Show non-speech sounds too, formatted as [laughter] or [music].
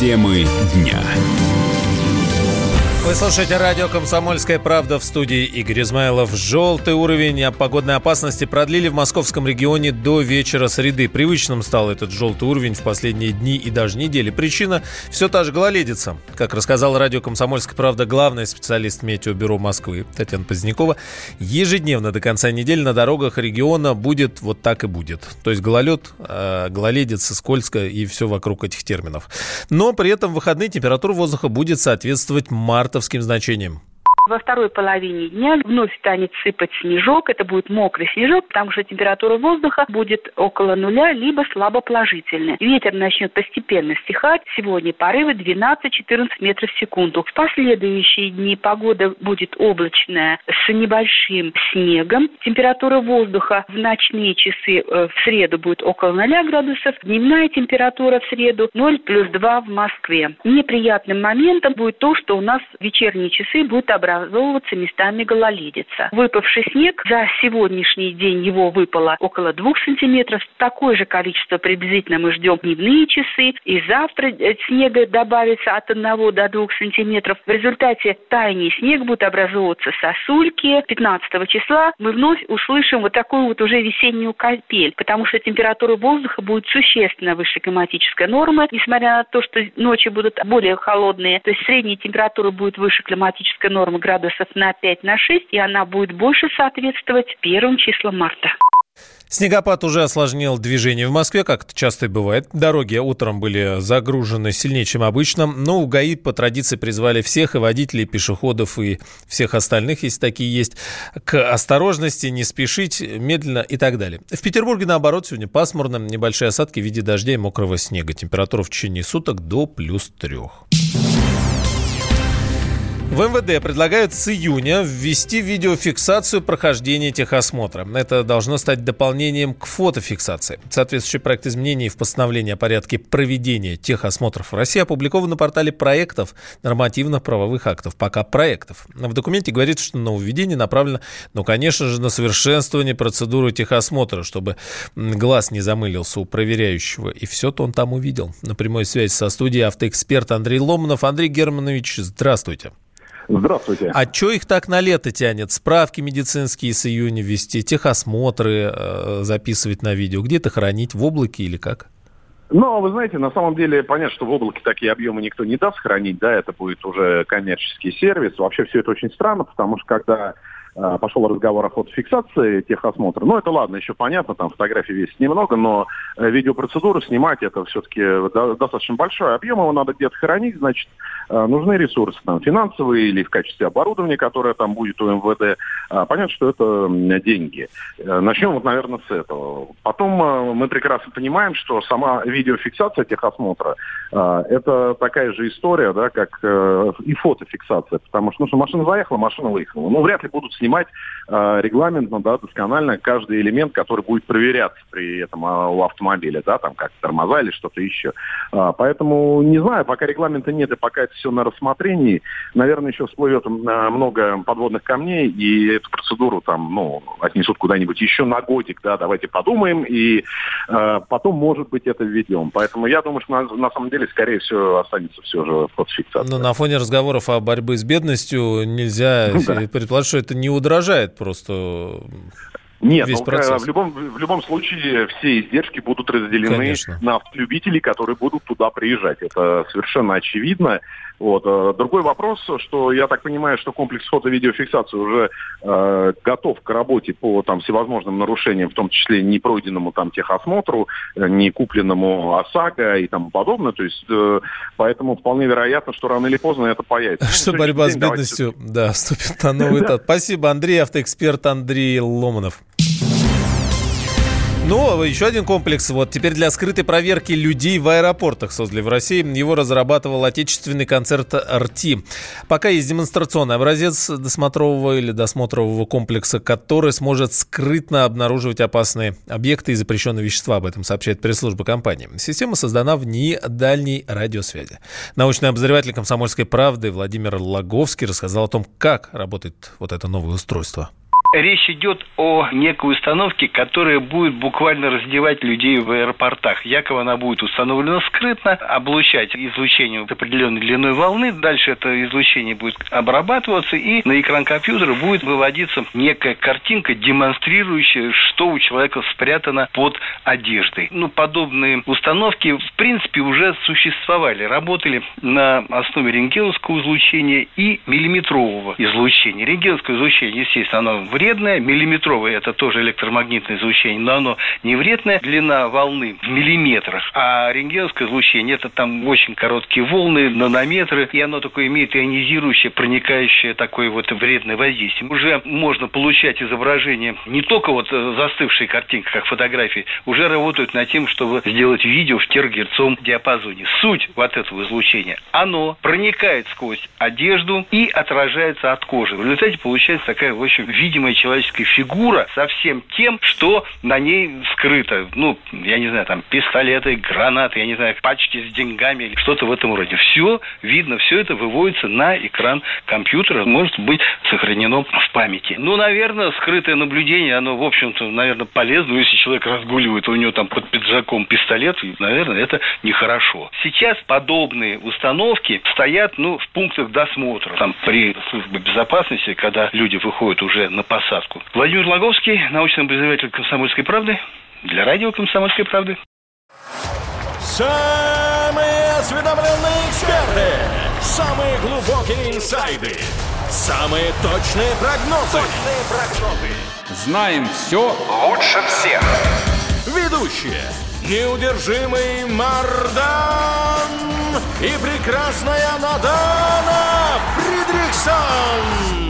Темы дня. Вы слушаете радио «Комсомольская правда» в студии Игорь Измайлов. Желтый уровень погодной опасности продлили в московском регионе до вечера среды. Привычным стал этот желтый уровень в последние дни и даже недели. Причина – все та же гололедица. Как рассказал радио «Комсомольская правда» главный специалист Метеобюро Москвы Татьяна Позднякова, ежедневно до конца недели на дорогах региона будет вот так и будет. То есть гололед, э, гололедица, скользко и все вокруг этих терминов. Но при этом в выходные температура воздуха будет соответствовать марта мартовским значением. Во второй половине дня вновь станет сыпать снежок. Это будет мокрый снежок, потому что температура воздуха будет около нуля, либо слабо положительная. Ветер начнет постепенно стихать. Сегодня порывы 12-14 метров в секунду. В последующие дни погода будет облачная с небольшим снегом. Температура воздуха в ночные часы э, в среду будет около 0 градусов. Дневная температура в среду 0 плюс 2 в Москве. Неприятным моментом будет то, что у нас вечерние часы будут образованы образовываться местами гололедица. Выпавший снег, за сегодняшний день его выпало около двух сантиметров. Такое же количество приблизительно мы ждем дневные часы. И завтра э, снега добавится от одного до двух сантиметров. В результате таяния снег будет образовываться сосульки. 15 числа мы вновь услышим вот такую вот уже весеннюю капель, потому что температура воздуха будет существенно выше климатической нормы, несмотря на то, что ночи будут более холодные, то есть средняя температура будет выше климатической нормы градусов на 5 на 6, и она будет больше соответствовать первым числам марта. Снегопад уже осложнил движение в Москве, как это часто и бывает. Дороги утром были загружены сильнее, чем обычно, но у ГАИ по традиции призвали всех, и водителей, и пешеходов, и всех остальных, если такие есть, к осторожности, не спешить, медленно и так далее. В Петербурге, наоборот, сегодня пасмурно, небольшие осадки в виде дождя и мокрого снега. Температура в течение суток до плюс трех. В МВД предлагают с июня ввести видеофиксацию прохождения техосмотра. Это должно стать дополнением к фотофиксации. Соответствующий проект изменений в постановлении о порядке проведения техосмотров в России опубликован на портале проектов нормативных правовых актов. Пока проектов. В документе говорится, что нововведение направлено, ну, конечно же, на совершенствование процедуры техосмотра, чтобы глаз не замылился у проверяющего. И все-то он там увидел. На прямой связи со студией автоэксперт Андрей Ломанов. Андрей Германович, здравствуйте. Здравствуйте. А что их так на лето тянет? Справки медицинские с июня вести, техосмотры э, записывать на видео, где-то хранить, в облаке или как? Ну, вы знаете, на самом деле понятно, что в облаке такие объемы никто не даст хранить, да, это будет уже коммерческий сервис. Вообще все это очень странно, потому что когда пошел разговор о фотофиксации техосмотра. Ну, это ладно, еще понятно, там фотографий весит немного, но э, видеопроцедуру снимать это все-таки достаточно большой объем, его надо где-то хранить, значит, Э, нужны ресурсы там, финансовые или в качестве оборудования, которое там будет у МВД. А, понятно, что это деньги. Э, начнем, вот, наверное, с этого. Потом мы прекрасно понимаем, что сама видеофиксация техосмотра это такая же история, да, как и фотофиксация, потому что, ну, что машина заехала, машина выехала. Ну, вряд ли будут снимать регламентно, да, досконально каждый элемент, который будет проверяться при этом а, у автомобиля, да, там как тормоза или что-то еще. А, поэтому не знаю, пока регламента нет и пока это все на рассмотрении. Наверное, еще всплывет много подводных камней, и эту процедуру там, ну, отнесут куда-нибудь еще на годик, да, давайте подумаем, и э, потом, может быть, это введем. Поэтому я думаю, что на, на самом деле, скорее всего, останется все же фотофиксация. Но на фоне разговоров о борьбе с бедностью нельзя ну, [laughs] да. предположить, что это не удорожает просто нет, весь ну, процесс. В любом, в любом случае все издержки будут разделены Конечно. на автолюбителей, которые будут туда приезжать. Это совершенно очевидно. Вот. Э, другой вопрос, что я так понимаю, что комплекс фото-видеофиксации уже э, готов к работе по там, всевозможным нарушениям, в том числе не пройденному там техосмотру, э, не купленному ОСАГО и тому подобное. То есть, э, поэтому вполне вероятно, что рано или поздно это появится. Что борьба с бедностью, да, [laughs] вступит на новый этап. Спасибо, Андрей, автоэксперт Андрей Ломанов. Ну, еще один комплекс. Вот теперь для скрытой проверки людей в аэропортах создали в России. Его разрабатывал отечественный концерт «РТИ». Пока есть демонстрационный образец досмотрового или досмотрового комплекса, который сможет скрытно обнаруживать опасные объекты и запрещенные вещества. Об этом сообщает пресс-служба компании. Система создана в НИИ дальней радиосвязи. Научный обозреватель «Комсомольской правды» Владимир Лаговский рассказал о том, как работает вот это новое устройство. Речь идет о некой установке, которая будет буквально раздевать людей в аэропортах. Якобы она будет установлена скрытно, облучать излучение определенной длиной волны. Дальше это излучение будет обрабатываться, и на экран компьютера будет выводиться некая картинка, демонстрирующая, что у человека спрятано под одеждой. Ну, подобные установки, в принципе, уже существовали. Работали на основе рентгеновского излучения и миллиметрового излучения. Рентгеновское излучение, естественно, оно вредное, миллиметровое это тоже электромагнитное излучение, но оно не вредное. Длина волны в миллиметрах, а рентгеновское излучение это там очень короткие волны, нанометры, и оно такое имеет ионизирующее, проникающее такое вот вредное воздействие. Уже можно получать изображение не только вот застывшие картинки, как фотографии, уже работают над тем, чтобы сделать видео в тергерцовом диапазоне. Суть вот этого излучения, оно проникает сквозь одежду и отражается от кожи. В результате получается такая, в общем, видимая человеческая фигура со всем тем, что на ней скрыто. Ну, я не знаю, там, пистолеты, гранаты, я не знаю, пачки с деньгами или что-то в этом роде. Все видно, все это выводится на экран компьютера, может быть сохранено в памяти. Ну, наверное, скрытое наблюдение, оно, в общем-то, наверное, полезно. Если человек разгуливает, у него там под пиджаком пистолет, наверное, это нехорошо. Сейчас подобные установки стоят, ну, в пунктах досмотра, там, при службе безопасности, когда люди выходят уже на посадку. Владимир Логовский, научный обозреватель «Комсомольской правды», для радио «Комсомольской правды». Самые осведомленные эксперты, самые глубокие инсайды, самые точные прогнозы. Точные прогнозы. Знаем все лучше всех. Ведущие. Неудержимый Мардан и прекрасная Надана Фридриксон.